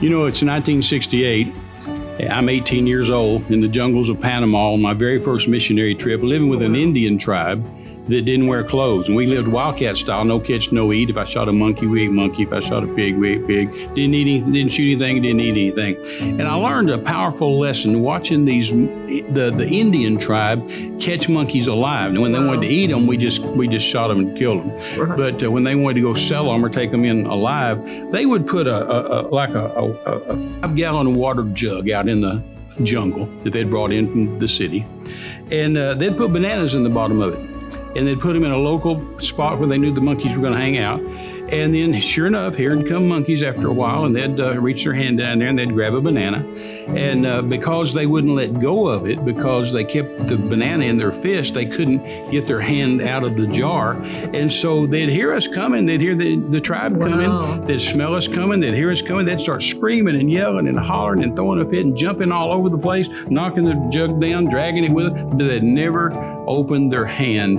You know, it's 1968. I'm 18 years old in the jungles of Panama on my very first missionary trip, living with an Indian tribe that didn't wear clothes. And we lived wildcat style, no catch, no eat. If I shot a monkey, we ate monkey. If I shot a pig, we ate pig. Didn't eat any, didn't shoot anything, didn't eat anything. And I learned a powerful lesson watching these the the Indian tribe catch monkeys alive. And when they wanted to eat them, we just we just shot them and killed them. Right. But uh, when they wanted to go sell them or take them in alive, they would put a, a, a like a, a, a five gallon water jug out in the jungle that they'd brought in from the city, and uh, they'd put bananas in the bottom of it and they'd put them in a local spot where they knew the monkeys were going to hang out. And then, sure enough, here would come monkeys after a while, and they'd uh, reach their hand down there and they'd grab a banana. And uh, because they wouldn't let go of it, because they kept the banana in their fist, they couldn't get their hand out of the jar. And so they'd hear us coming, they'd hear the, the tribe Wow. coming, they'd smell us coming, they'd hear us coming, they'd start screaming and yelling and hollering and throwing a fit and jumping all over the place, knocking the jug down, dragging it with them, but they'd never opened their hand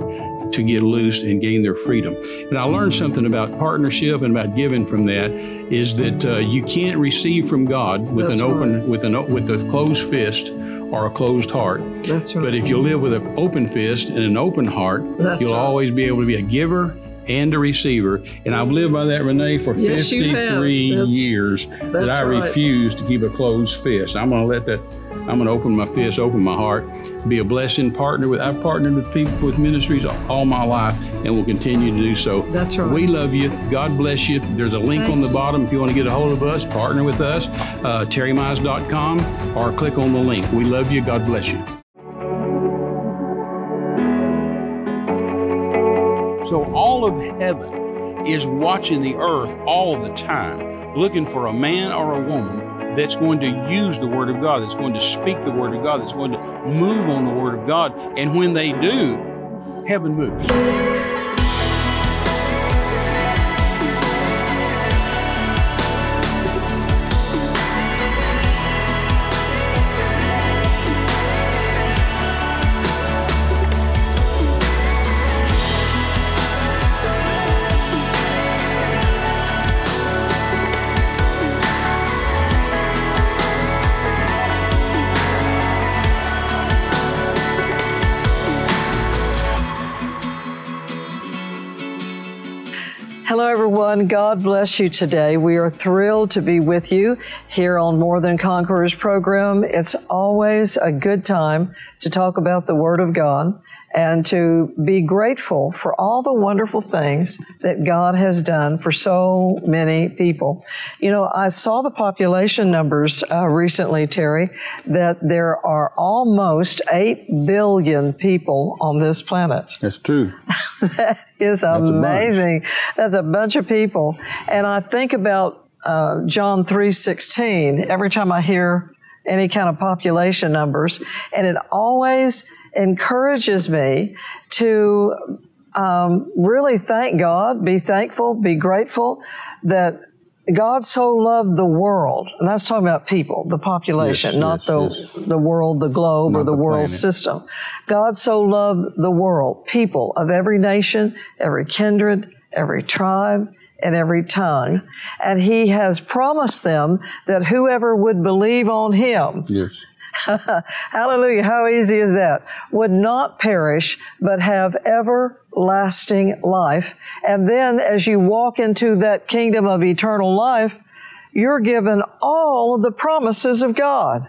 to get loose and gain their freedom. And I learned something about partnership and about giving from that is that uh, you can't receive from God with That's an open right. with an with a closed fist or a closed heart. That's right. But if you live with an open fist and an open heart, That's you'll right. always be able to be a giver and a receiver. And I've lived by that, Renee, for Yes, you have. 53 That's- years that I right. refuse to keep a closed fist. I'm going to let that, I'm going to open my fist, open my heart, be a blessing, partner with, I've partnered with people with ministries all my life and will continue to do so. That's right. We love you. God bless you. There's a link Thank on the you. bottom if you want to get a hold of us, partner with us, uh, terrymize.com, or click on the link. We love you. God bless you. So all of heaven is watching the earth all the time, looking for a man or a woman that's going to use the Word of God, that's going to speak the Word of God, that's going to move on the Word of God. And when they do, heaven moves. Hello, everyone. God bless you today. We are thrilled to be with you here on More Than Conquerors program. It's always a good time to talk about the Word of God and to be grateful for all the wonderful things that God has done for so many people. You know, I saw the population numbers uh, recently, Terry, that there are almost 8 billion people on this planet That's true. that is a bunch. amazing. That's a bunch of people. And I think about uh, John 3.16 every time I hear any kind of population numbers. And it always encourages me to um, really thank God, be thankful, be grateful that God so loved the world, and that's talking about people, the population, Yes, not yes, the yes. the world, the globe, or the, the world planet. system. God so loved the world, people of every nation, every kindred, every tribe, and every tongue, and He has promised them that whoever would believe on Him, Yes. Hallelujah. How easy is that? Would not perish, but have everlasting life. And then as you walk into that kingdom of eternal life, you're given all of the promises of God.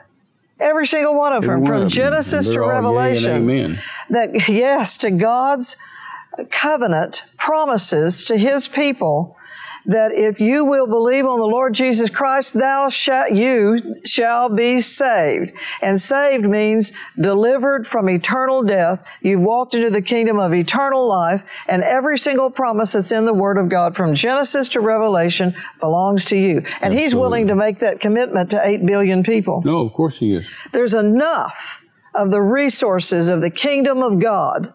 Every single one of them, one from of. Genesis And to Revelation. amen. That, yes, to God's covenant promises to his people that if you will believe on the Lord Jesus Christ, thou shalt, you shall be saved. And saved means delivered from eternal death. You've walked into the kingdom of eternal life, and every single promise that's in the Word of God from Genesis to Revelation belongs to you. And He's willing to make that commitment to 8 billion people No, of course he is. there's enough of the resources of the kingdom of God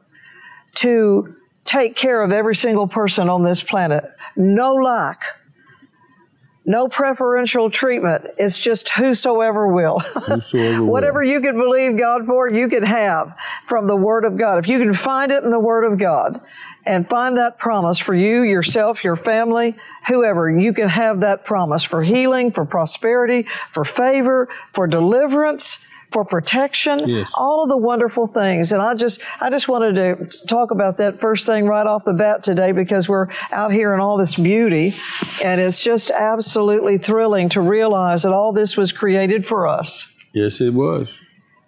to take care of every single person on this planet. No lack. No preferential treatment. It's just whosoever will. Whosoever will. Whatever you can believe God for, you can have from the Word of God. If you can find it in the Word of God. and find that promise for you, yourself, your family, whoever. You can have that promise for healing, for prosperity, for favor, for deliverance, for protection, Yes. all of the wonderful things. And I just, I just wanted to talk about that first thing right off the bat today because we're out here in all this beauty, and it's just absolutely thrilling to realize that all this was created for us. Yes, it was.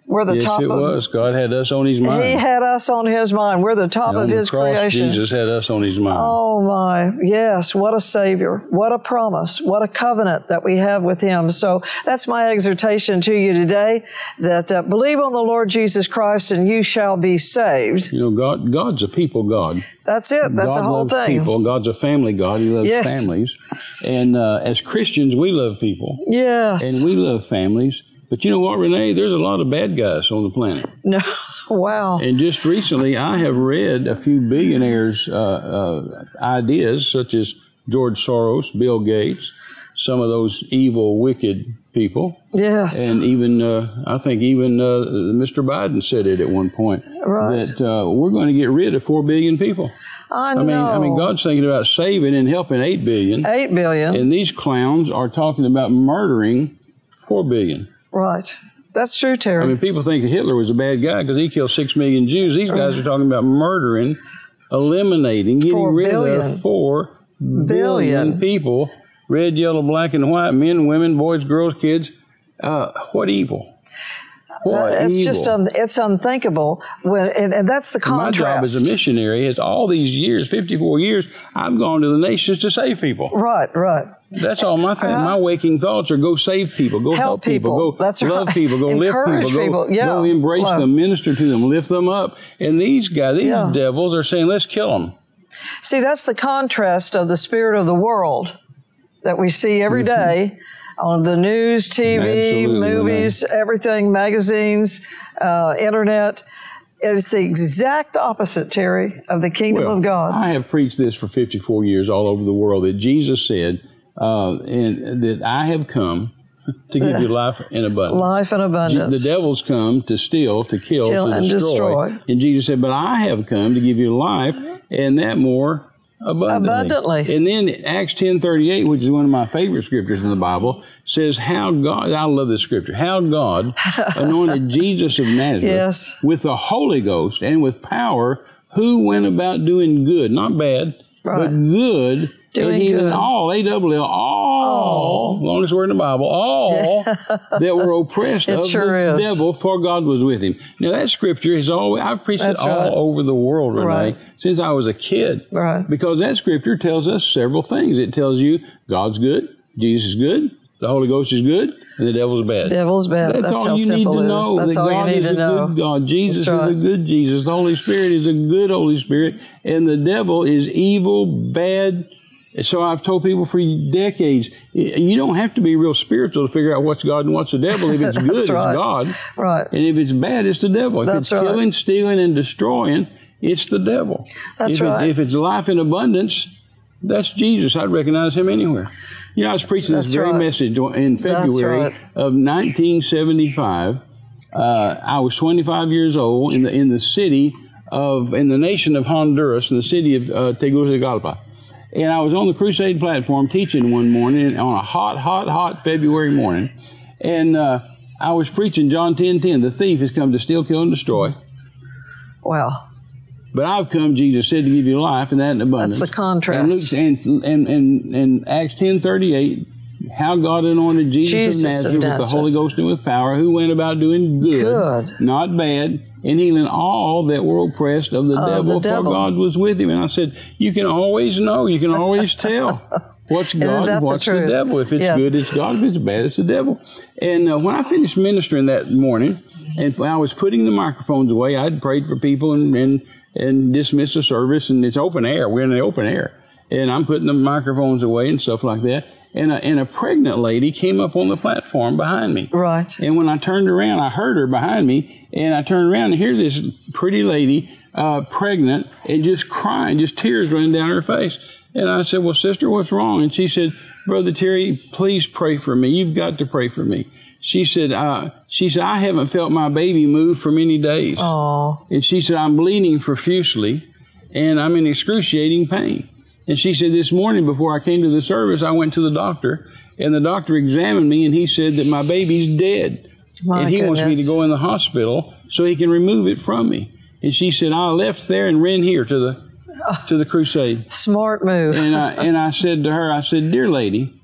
We're the yes, top it of was. God had us on His mind. He had us on His mind. We're the top of the His cross, creation. Jesus had us on His mind. Oh my, yes, what a Savior, what a promise, what a covenant that we have with Him. So that's my exhortation to you today that uh, believe on the Lord Jesus Christ and you shall be saved. You know, God, God's a people God. That's it, that's God the whole loves thing. people. God's a family God. He loves Yes. families. And uh, as Christians, we love people Yes. and we love families. But you know what, Renee? There's a lot of bad guys on the planet. no, wow. And just recently, I have read a few billionaires' uh, uh, ideas, such as George Soros, Bill Gates, some of those evil, wicked people, Yes. and even uh, I think even uh, Mr. Biden said it at one point Right. that uh, we're going to get rid of four billion people. I know. I mean, I mean, God's thinking about saving and helping 8 billion. 8 billion. and these clowns are talking about murdering four billion. Right. That's true, Terry. I mean, people think Hitler was a bad guy because he killed six million Jews. These guys are talking about murdering, eliminating, getting Four rid billion. of four Billion. billion people red, yellow, black, and white men, women, boys, girls, kids. Uh, what evil? What it's evil? just un, it's unthinkable when and, and that's the contrast. My job as a missionary is all these years, 54 years, I've gone to the nations to save people. right, right. That's all my th- my waking thoughts are go save people, go. Help help, people, people. go That's love right. people, go lift people, people. go, Yeah. go embrace Love. them, minister to them, lift them up. And these guys, these Yeah. devils are saying, let's kill them. See, that's the contrast of the spirit of the world that we see every day on the news, TV, Mm-hmm. Absolutely, movies, everything, magazines, uh, internet. It's the exact opposite, Terry, of the kingdom Well, of God. I have preached this for 54 years all over the world that Jesus said, uh, and that I have come to give you life in abundance. Life in abundance. The devil's come to steal, to kill, Kill to and destroy. destroy. And Jesus said, But I have come to give you life and that more abundantly. Abundantly. And then Acts ten thirty eight, which is one of my favorite scriptures in the Bible, says how God I love this scripture, how God anointed Jesus of Nazareth Yes. with the Holy Ghost and with power, who went about doing good, not bad, but good. Doing and good. all, A double L, all, longest word in the Bible, all that were oppressed of sure the is. devil, for God was with him. Now that scripture is always I've preached That's it all right. over the world, Renee, Right. since I was a kid. Right. Because that scripture tells us several things. It tells you God's good, Jesus is good, the Holy Ghost is good, and the devil's bad. Devil's bad. That's, That's, all you simple need to know. That's that all God you need is to a know. good God. Jesus right. is a good Jesus. The Holy Spirit is a good Holy Spirit, and the devil is evil, bad. So I've told people for decades, you don't have to be real spiritual to figure out what's God and what's the devil. If it's good, it's. God, Right. and if it's bad, it's the devil. If That's it's right. killing, stealing, and destroying, it's the devil. That's if right. It, if it's life in abundance, that's Jesus. I'd recognize him anywhere. You know, I was preaching this That's very right. message in February right. of 1975. Uh, I was 25 years old in the in the city of in the nation of Honduras, in the city of uh, Tegucigalpa, and I was on the crusade platform teaching one morning on a hot, hot, hot February morning, and uh, I was preaching John 10:10. The thief has come to steal, kill, and destroy. Wow. But I've come, Jesus said, to give you life and that in abundance. That's the contrast. And, Luke, and, and, and, and Acts ten thirty eight, how God anointed Jesus, Jesus of of Nazareth with the Holy Ghost and with power, who went about doing good, Good. not bad, and healing all that were oppressed of the, Of the devil, devil. for God was with him. And I said, you can always know, you can always tell. What's God and what's the, truth? devil? If it's Yes. good, it's God. If it's bad, it's the devil. And uh, when I finished ministering that morning, and I was putting the microphones away, I'd prayed for people and, and, and dismissed the service, and it's open air. We're in the open air. And I'm putting the microphones away and stuff like that. And a, and a pregnant lady came up on the platform behind me. Right. And when I turned around, I heard her behind me, and I turned around and here's this pretty lady, uh, pregnant, and just crying, just tears running down her face. And I said, "Well, sister, what's wrong?" And she said, "Brother Terry, please pray for me. You've got to pray for me." She said, uh, "She said I haven't felt my baby move for many days." Oh. And she said, I'm bleeding profusely. and I'm in excruciating pain. And she said, This morning before I came to the service, I went to the doctor, and the doctor examined me, and he said that my baby's dead. My and he wants me to go in the hospital so he can remove it from me. And she said, I left there and ran here to the to the crusade. Smart move. And I and I said to her, I said, Dear lady,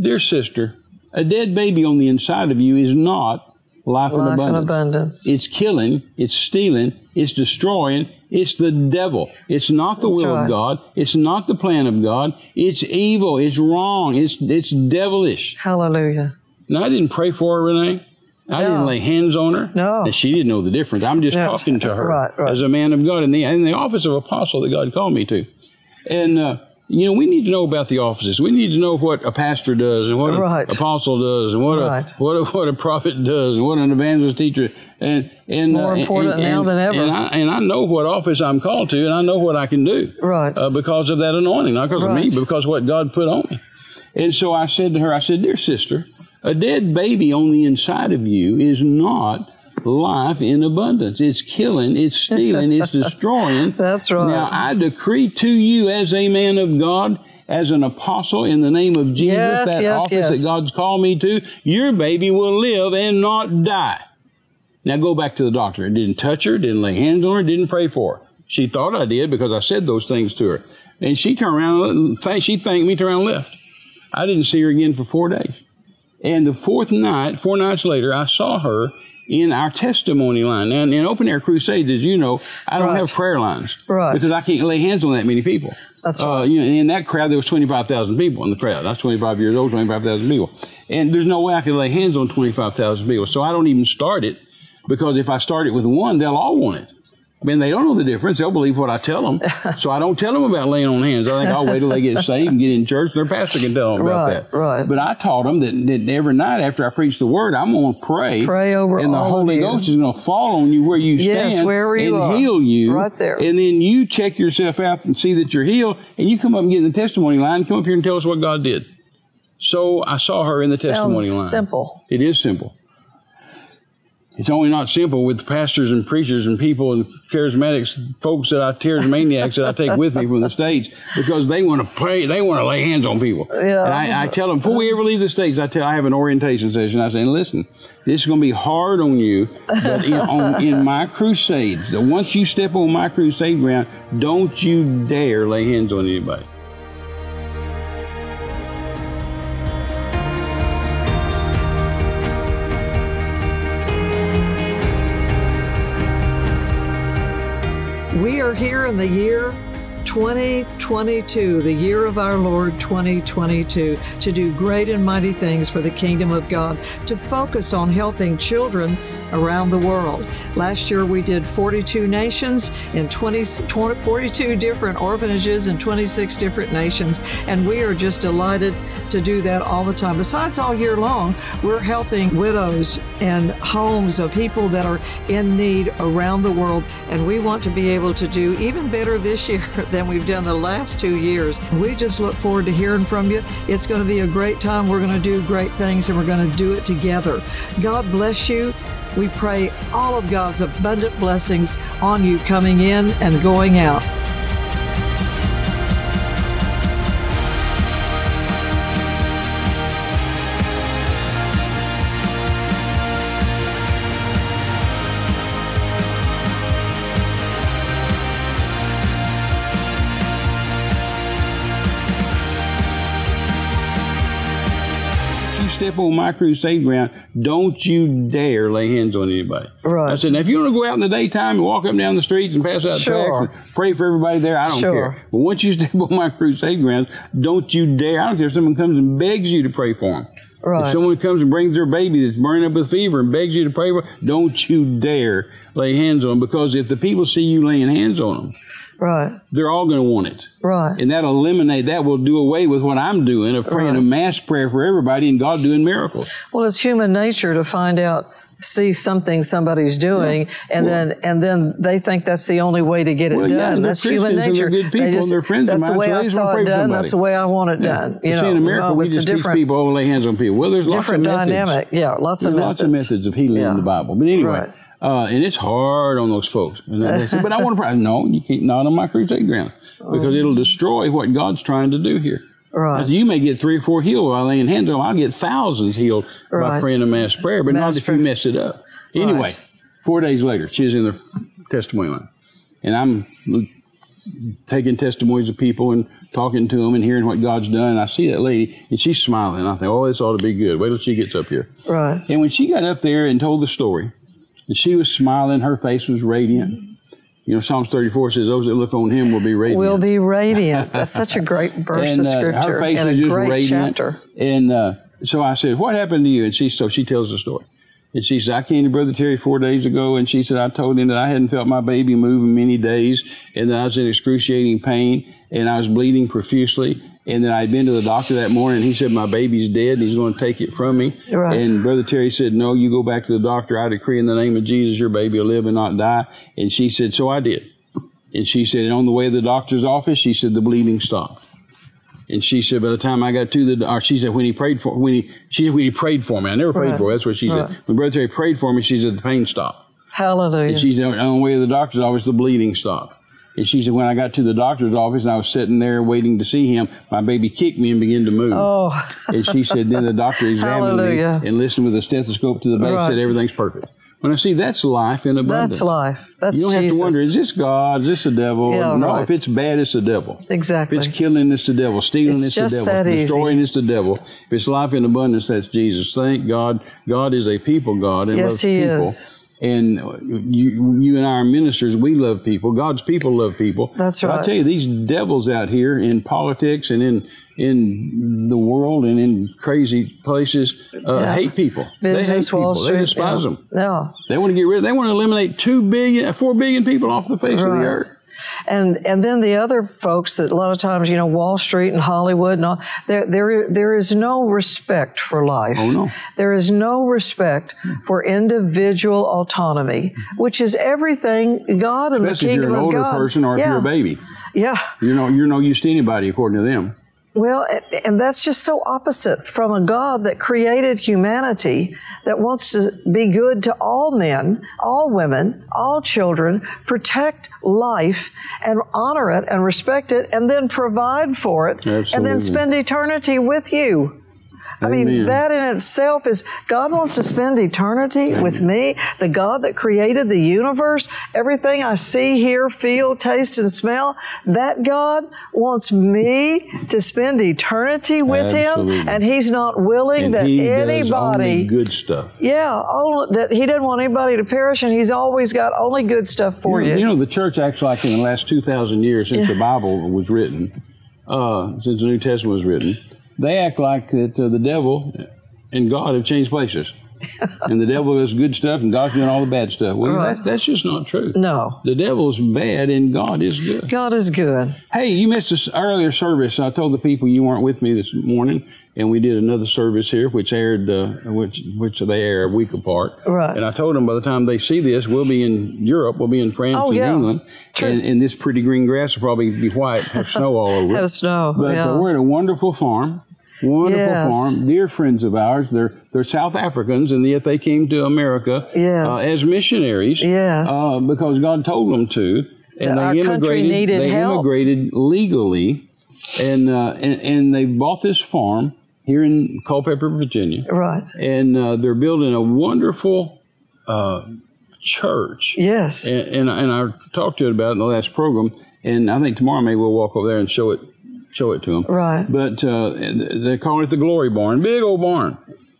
dear sister, a dead baby on the inside of you is not life, in Life in abundance. abundance. It's killing, it's stealing, it's destroying, it's the devil. It's not the That's will right. of God, it's not the plan of God, it's evil, it's wrong, it's it's devilish. Hallelujah. Now I didn't pray for her, Renee. I No. didn't lay hands on her. No. And she didn't know the difference. I'm just talking to her Right, right. as a man of God in the in the office of apostle that God called me to. And uh, you know, we need to know about the offices. We need to know what a pastor does and what an Right. apostle does and what Right. a what a, what a prophet does and what an evangelist teacher and and more uh, important and, now and- than ever. And I, and I know what office I'm called to, and I know what I can do Right. uh, because of that anointing, not because of me, but because of what God put on me. And so I said to her, I said, Dear sister, a dead baby on the inside of you is not life in abundance. It's killing, it's stealing, it's destroying. That's right. Now I decree to you as a man of God, as an apostle in the name of Jesus, Yes, that yes, office yes. that God's called me to, your baby will live and not die. Now go back to the doctor. Didn't touch her, didn't lay hands on her, didn't pray for her. She thought I did because I said those things to her. And she turned around, and thank, she thanked me, turned around and left. I didn't see her again for four days. And the fourth night, four nights later, I saw her in our testimony line. And in open air crusades, as you know, I don't Right. have prayer lines Right. because I can't lay hands on that many people. That's Uh, right. you know, in that crowd, there was 25,000 people in the crowd. I was 25 years old, 25,000 people. And there's no way I could lay hands on 25,000 people. So I don't even start it because if I start it with one, they'll all want it. I mean, they don't know the difference. They'll believe what I tell them. so I don't tell them about laying on hands. I think I'll wait till they get saved and get in church. Their pastor can tell them about Right, that. right. But I taught them that, that every night after I preach the word, I'm going to pray. Pray over And the Holy. Ghost is going to fall on you where you Yes, stand wherever you and are. heal you. Right there. And then you check yourself out and see that you're healed. And you come up and get in the testimony line. Come up here and tell us what God did. So I saw her in the testimony line. simple. It is simple. It's only not simple with pastors and preachers and people and charismatics, folks that I, maniacs that I take with me from the States because they want to pray, they want to lay hands on people. Yeah. And I, I tell them, before we ever leave the States, I tell, I have an orientation session. I say, listen, this is going to be hard on you, but in, on, in my crusades, that once you step on my crusade ground, don't you dare lay hands on anybody. Are here in the year 2022, the year of our Lord 2022, to do great and mighty things for the kingdom of God, to focus on helping children around the world. Last year we did 42 nations in 20, 20 42 different orphanages in 26 different nations, and we are just delighted to do that all the time. Besides, all year long, we're helping widows and homes of people that are in need around the world, and we want to be able to do even better this year than we've done the last two years. We just look forward to hearing from you. It's going to be a great time. We're going to do great things, and we're going to do it together. God bless you. We pray all of God's abundant blessings on you coming in and going out. On my crusade ground, don't you dare lay hands on anybody. Right. I said, now if you want to go out in the daytime and walk up and down the streets and pass out Sure. tracts and pray for everybody there, I don't Sure. care. But once you step on my crusade grounds, don't you dare. I don't care if someone comes and begs you to pray for them. Right. If someone comes and brings their baby that's burning up with fever and begs you to pray for, don't you dare lay hands on them because if the people see you laying hands on them, Right. they're all going to want it. Right. And that'll eliminate, that will do away with what I'm doing of praying Right. a mass prayer for everybody and God doing miracles. Well, it's human nature to find out, see something somebody's doing, and then and then they think that's the only way to get it Well, done. yeah, that's human Christians and nature. they're good people and they're friends of that's mine, the way so I saw it done. That's the way I want it done. You You know, see, in America, no, we just teach different, people, oh, lay hands on people. Well, there's lots different of methods. dynamic. Yeah, lots There's of lots of methods of healing Yeah. in the Bible. But anyway, Right. Uh, and it's hard on those folks. And they say, but I want to pray. No, you can't, not on my crusade ground because it'll destroy what God's trying to do here. Right. You may get three or four healed by laying hands on them. I'll get thousands healed by praying a mass prayer, but Mass not if you mess it up. Anyway, Right. four days later, she's in the testimony line. And I'm taking testimonies of people and talking to them and hearing what God's done. And I see that lady, and she's smiling. I think, oh, this ought to be good. Wait till she gets up here. Right. And when she got up there and told the story, and she was smiling, her face was radiant. You know, Psalms 34 says, Those that look on him will be radiant. Will be radiant. That's such a great verse and of uh, scripture her face and was a just great radiant. chapter. And uh, so I said, "What happened to you?" And she so she tells the story. And she said, "I came to Brother Terry four days ago, and she said I told him that I hadn't felt my baby move in many days, and that I was in excruciating pain, and I was bleeding profusely." And then I'd been to the doctor that morning, and he said, My baby's dead, and he's going to take it from me. Right. And Brother Terry said, No, you go back to the doctor. I decree in the name of Jesus, your baby will live and not die. And she said, So I did. And she said, and on the way to the doctor's office, she said the bleeding stopped. And she said, by the time I got to the, or she said when he prayed for, when he, she said when he prayed for me. I never prayed Right. for her. That's what she Right. said. When Brother Terry prayed for me, she said the pain stopped. Hallelujah. And she said on the way to the doctor's office, the bleeding stopped. And she said when I got to the doctor's office and I was sitting there waiting to see him, my baby kicked me and began to move. oh, And she said then the doctor examined Hallelujah. me and listened with a stethoscope to the baby Right. said everything's perfect. When I see that's life in abundance. that's life. That's Jesus. You don't Jesus. have to wonder, is this God? Is this the devil? Yeah, no, right. if it's bad, it's the devil. Exactly. If it's killing, it's the devil. Stealing, It's it's, the devil. that easy. Destroying, it's the devil. If it's life in abundance, that's Jesus. Thank God. God is a people God and Yes, loves He people. is. And you, you and I are ministers. We love people. God's people love people. That's But I tell you, these devils out here in politics and in in the world and in crazy places uh, Yeah. hate people. Business, they hate Wall people. Street. They despise yeah. them. Yeah. They want to get rid. They want to eliminate two billion, four billion people off the face of the earth. And and then the other folks that a lot of times, you know, Wall Street and Hollywood and all, there there there is no respect for life. Oh, no. There is no respect for individual autonomy, which is everything God and Especially the if you're kingdom an of older God. person or if yeah. you're a baby. Yeah. You're no, you're no use to anybody according to them. Well, and that's just so opposite from a God that created humanity that wants to be good to all men, all women, all children, protect life and honor it and respect it and then provide for it and then spend eternity with you. I mean, that in itself is God wants to spend eternity with me, the God that created the universe, everything I see, hear, feel, taste, and smell. That God wants me to spend eternity with Absolutely. Him, and He's not willing And that he does only anybody. good stuff. Yeah, only, that He doesn't want anybody to perish, and He's always got only good stuff for You you. know, you know, the church acts like in the last 2,000 years since the Bible was written, uh, since the New Testament was written, they act like that uh, the devil and God have changed places. and the devil does good stuff and God's doing all the bad stuff. Well, Right. that, that's just not true. no, The devil's bad and God is good. God is good. Hey, you missed this earlier service. I told the people you weren't with me this morning, and we did another service here, which aired, uh, which which they air a week apart. Right. And I told them by the time they see this, we'll be in Europe, we'll be in France Oh, and yeah. England, True. and, and this pretty green grass will probably be white, have snow all over it. Have snow, But yeah. uh, we're at a wonderful farm. Wonderful Yes. farm, dear friends of ours. They're they're South Africans, and yet they came to America Yes. uh, as missionaries. Yes. uh, because God told them to, and That our they country immigrated. they help. immigrated legally, and, uh, and and they bought this farm here in Culpeper, Virginia, Right. and uh, they're building a wonderful uh, church. Yes. And, and and I talked to it about it in the last program, and I think tomorrow maybe we'll walk over there and show it show it to them. Right. But uh, they're calling it the Glory Barn, big old barn.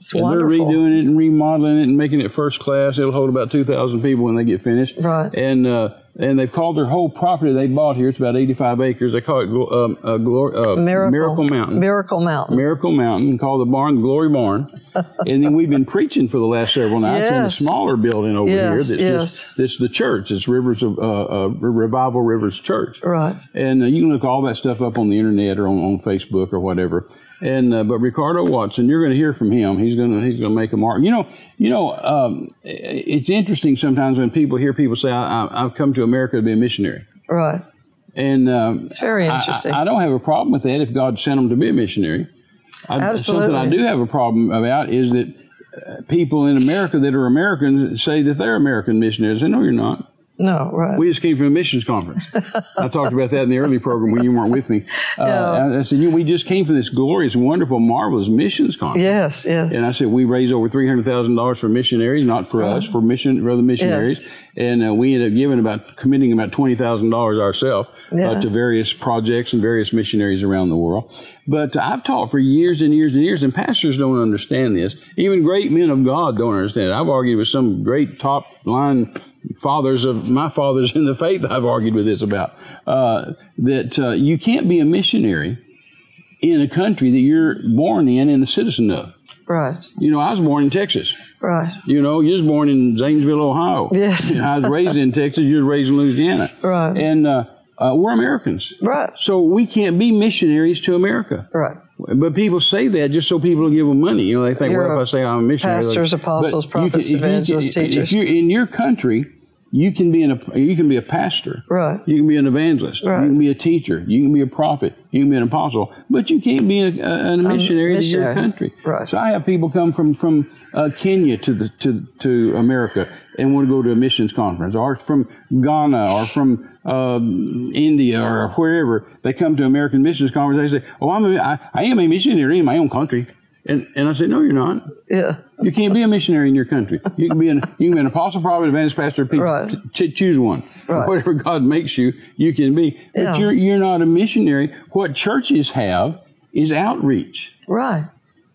It's And wonderful. they're redoing it and remodeling it and making it first class. It'll hold about two thousand people when they get finished. Right. And uh, and they've called their whole property they bought here. It's about eighty-five acres. They call it um, uh, glory, uh, Miracle, Mountain. Miracle Mountain. Miracle Mountain, called the barn the Glory Barn, and then we've been preaching for the last several nights in a smaller building over here. Yes, That's yes. just that's the church. It's Rivers of uh, uh, Revival Rivers Church, Right. and uh, you can look all that stuff up on the internet or on, on Facebook or whatever. And uh, but Ricardo Watson, you're going to hear from him. He's going to he's going to make a mark. You know, you know, um, it's interesting sometimes when people hear people say, I, I, "I've come to America to be a missionary." Right. And um, It's very interesting. I, I don't have a problem with that if God sent them to be a missionary. I, Absolutely. Something I do have a problem about is that people in America that are Americans say that they're American missionaries. I know you're not. No, right. We just came from a missions conference. I talked about that in the early program when you weren't with me. Uh, I said, you know, we just came from this glorious, wonderful, marvelous missions conference. yes, yes. And I said, we raised over three hundred thousand dollars for missionaries, not for us, for mission, for other missionaries. Yes. And uh, we ended up giving about committing about twenty thousand dollars ourselves Yeah. uh, to various projects and various missionaries around the world. But I've taught for years and years and years, and pastors don't understand this. Even great men of God don't understand it. I've argued with some great top line fathers of my fathers in the faith. I've argued with this about uh, that uh, you can't be a missionary in a country that you're born in and a citizen of. right, You know, I was born in Texas. right, You know, you was born in Zanesville, Ohio. Yes. I was raised in Texas. You was raised in Louisiana. Right. And uh, uh, we're Americans. right, So we can't be missionaries to America. right. But people say that just so people will give them money. You know, they think, You're well, if I say I'm a missionary, pastors, like- apostles, prophets, you evangelists, teachers. If you're in your country, you can be in a you can be a pastor. Right. You can be an evangelist. Right. You can be a teacher. You can be a prophet. You can be an apostle. But you can't be a, a, a missionary, to your country. Right. So I have people come from from uh, Kenya to the to to America and want to go to a missions conference, or from Ghana, or from um, India, or wherever. They come to American missions conference. They say, "Oh, I'm a, I, I am a missionary in my own country," and and I said, "No, you're not." Yeah, You can't be a missionary in your country. You can be an you can be an apostle, prophet, evangelist, pastor, preacher. Right. Ch- choose one. Right. Whatever God makes you, you can be. But Yeah. you're you're not a missionary. What churches have is outreach. right,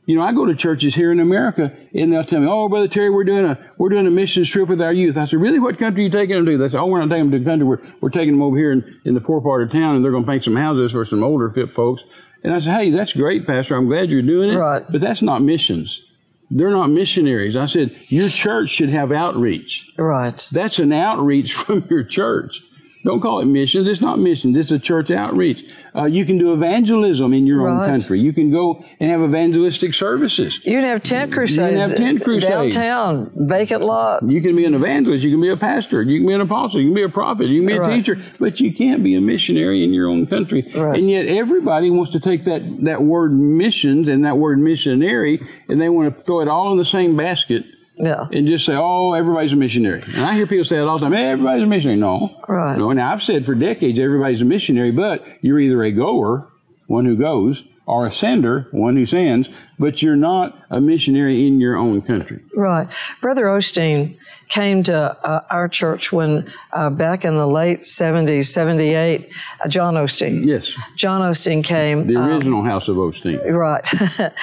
You know, I go to churches here in America, and they'll tell me, "Oh, brother Terry, we're doing a we're doing a missions trip with our youth." I said, "Really? What country are you taking them to?" They say, "Oh, we're not taking them to the country. We're, we're taking them over here in, in the poor part of town, and they're going to paint some houses for some older fit folks." And I said, "Hey, that's great, Pastor. I'm glad you're doing it, Right. but that's not missions. They're not missionaries." I said, "Your church should have outreach. right, That's an outreach from your church." Don't call it missions. It's not missions. It's a church outreach. Uh, you can do evangelism in your own country. You can go and have evangelistic services. You can have tent crusades. You can have tent crusades. downtown, vacant lot. You can be an evangelist. You can be a pastor. You can be an apostle. You can be a prophet. You can be a Right. teacher. But you can't be a missionary in your own country. Right. And yet everybody wants to take that, that word missions and that word missionary and they want to throw it all in the same basket Yeah, and just say, oh, everybody's a missionary. And I hear people say it all the time, hey, everybody's a missionary. No. Right. No. And I've said for decades, everybody's a missionary, but you're either a goer, one who goes, or a sender, one who sends, but you're not a missionary in your own country. right. Brother Osteen came to uh, our church when uh, back in the late 70s, 78, uh, John Osteen. Yes. John Osteen came. The um, original House of Osteen. Right.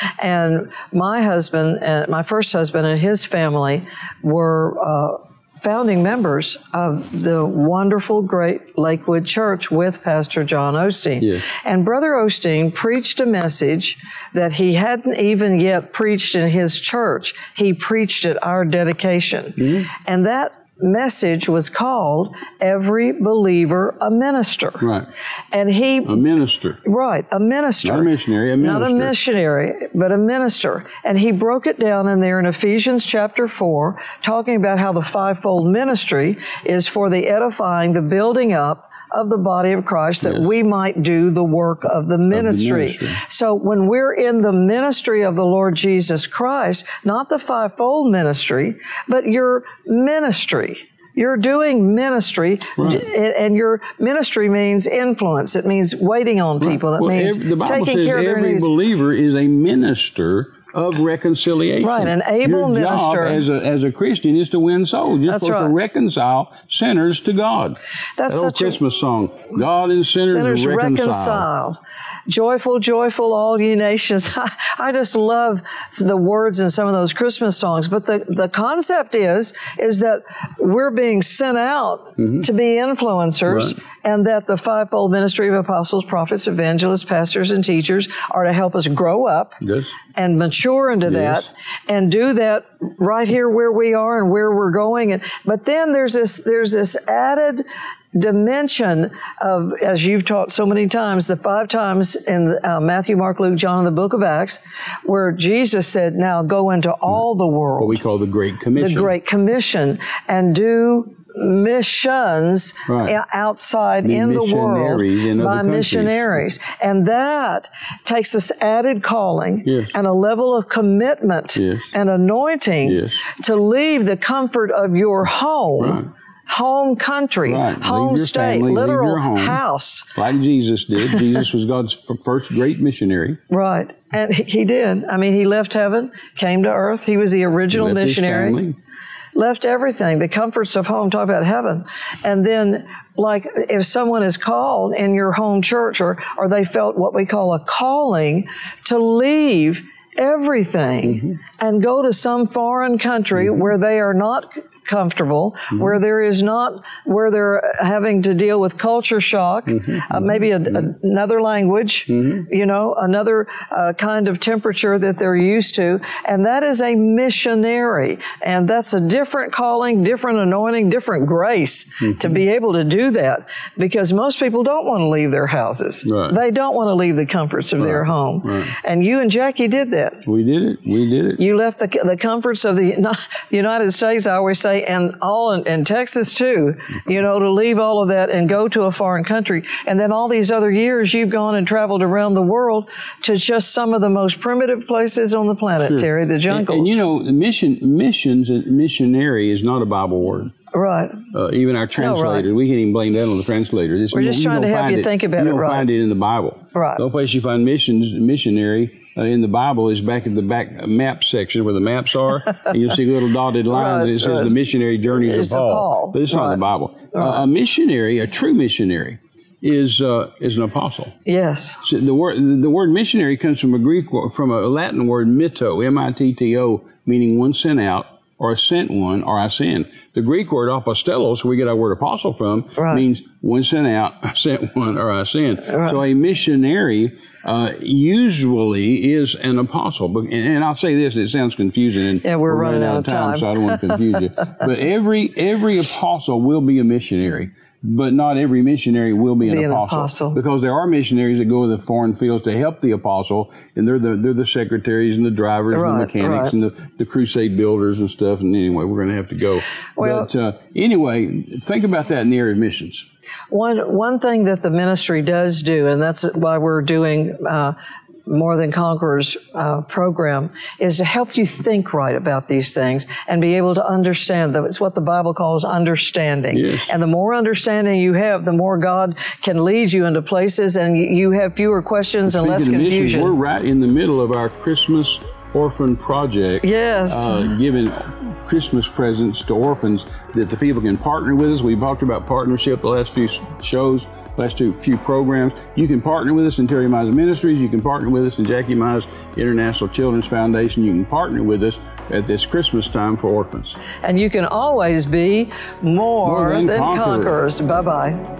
and my husband, and my first husband and his family were uh, founding members of the wonderful, great Lakewood Church with Pastor John Osteen. Yes. And Brother Osteen preached a message that he hadn't even yet preached in his church. He preached at our dedication. Mm-hmm. And that message was called Every Believer a Minister. Right. And he A minister. Right, a minister. Not a missionary, a Not a missionary, but a minister. And he broke it down in there in Ephesians chapter 4, talking about how the fivefold ministry is for the edifying, the building up of the body of Christ that we might do the work of the ministry. ministry. So when we're in the ministry of the Lord Jesus Christ, not the fivefold ministry, but your ministry. You're doing ministry, and your ministry means influence. It means waiting on people. It Well, means ev- the Bible taking says care of every believer is a minister of reconciliation. Right, an able Your job as a, as a Christian is to win souls. You're That's supposed to reconcile sinners to God. That's that old such a- Christmas song, God and sinners, sinners reconciled. reconciled. Joyful, joyful, all ye nations. I just love the words in some of those Christmas songs. But the, the concept is, is that we're being sent out mm-hmm. to be influencers Right. and that the fivefold ministry of apostles, prophets, evangelists, pastors, and teachers are to help us grow up Yes. and mature into Yes. that and do that right here where we are and where we're going and but then there's this there's this added dimension of as you've taught so many times the five times in uh, Matthew Mark Luke John and the book of Acts where Jesus said now go into all the world What we call the Great Commission. the Great Commission and do missions Right. outside Be in the world in by countries. missionaries. And that takes us added calling Yes. and a level of commitment Yes. and anointing Yes. to leave the comfort of your home. Right. Home country, Right. Home state, family, leave literal your home. house. like Jesus did. Jesus was God's first great missionary. Right. And he, did. I mean, he left heaven, came to earth. He was the original Left his missionary. family. left everything, the comforts of home, talk about heaven. And then, like, if someone is called in your home church or, or they felt what we call a calling to leave everything mm-hmm. and go to some foreign country mm-hmm. where they are not comfortable, mm-hmm. where there is not, where they're having to deal with culture shock, mm-hmm. uh, mm-hmm. maybe a, another language, you know, another uh, kind of temperature that they're used to. And that is a missionary. And that's a different calling, different anointing, different grace to be able to do that because most people don't want to leave their houses. Right. They don't want to leave the comforts of their home. And you and Jackie did that. We did it. We did it. You left the, the comforts of the United States, I always say, and all in, in Texas too, you know, to leave all of that and go to a foreign country. And then all these other years, you've gone and traveled around the world to just some of the most primitive places on the planet, Terry, the And, jungles. and you know, mission, missions, missionary is not a Bible word. Right. Uh, even our translator, we can't even blame that on the translator. It's- We're just you trying to help you it- think about it. you it don't right. find it in the Bible. Right. The only place you find missions, missionary uh, in the Bible is back in the back map section where the maps are. and you'll see little dotted lines and it says right. the missionary journeys It's of Paul. Paul. But it's not in the Bible. Uh, a missionary, a true missionary, is uh, is an apostle. Yes. So the word the word missionary comes from a Greek from a Latin word mitto, M I T T O, meaning one sent out or a sent one or I send. The Greek word apostellos, where we get our word apostle from, Right. means one sent out, sent one, or I send. So a missionary uh, usually is an apostle. And, and I'll say this: it sounds confusing, and Yeah, we're running out of time. so I don't want to confuse you. But every every apostle will be a missionary. But not every missionary will be, Be an, an apostle, apostle. because there are missionaries that go to the foreign fields to help the apostle, and they're the they're the secretaries and the drivers and the mechanics right. and the, the crusade builders and stuff. And anyway, we're going to have to go. Well- but uh, anyway, think about that in the area of missions. One one thing that the ministry does do, and that's why we're doing uh, more than conquerors uh, program, is to help you think right about these things and be able to understand them. It's what the Bible calls understanding. Yes. And the more understanding you have, the more God can lead you into places, and you- have fewer questions and less of missions, confusion. we're right in the middle of our Christmas orphan project. Yes. Uh, giving Christmas presents to orphans that the people can partner with us. We've talked about partnership the last few shows, last two few programs. You can partner with us in Terry Mize Ministries. You can partner with us in Jackie Mize International Children's Foundation. You can partner with us at this Christmas time for orphans. and you can always be more, More than, than conquerors. conquerors. Bye bye.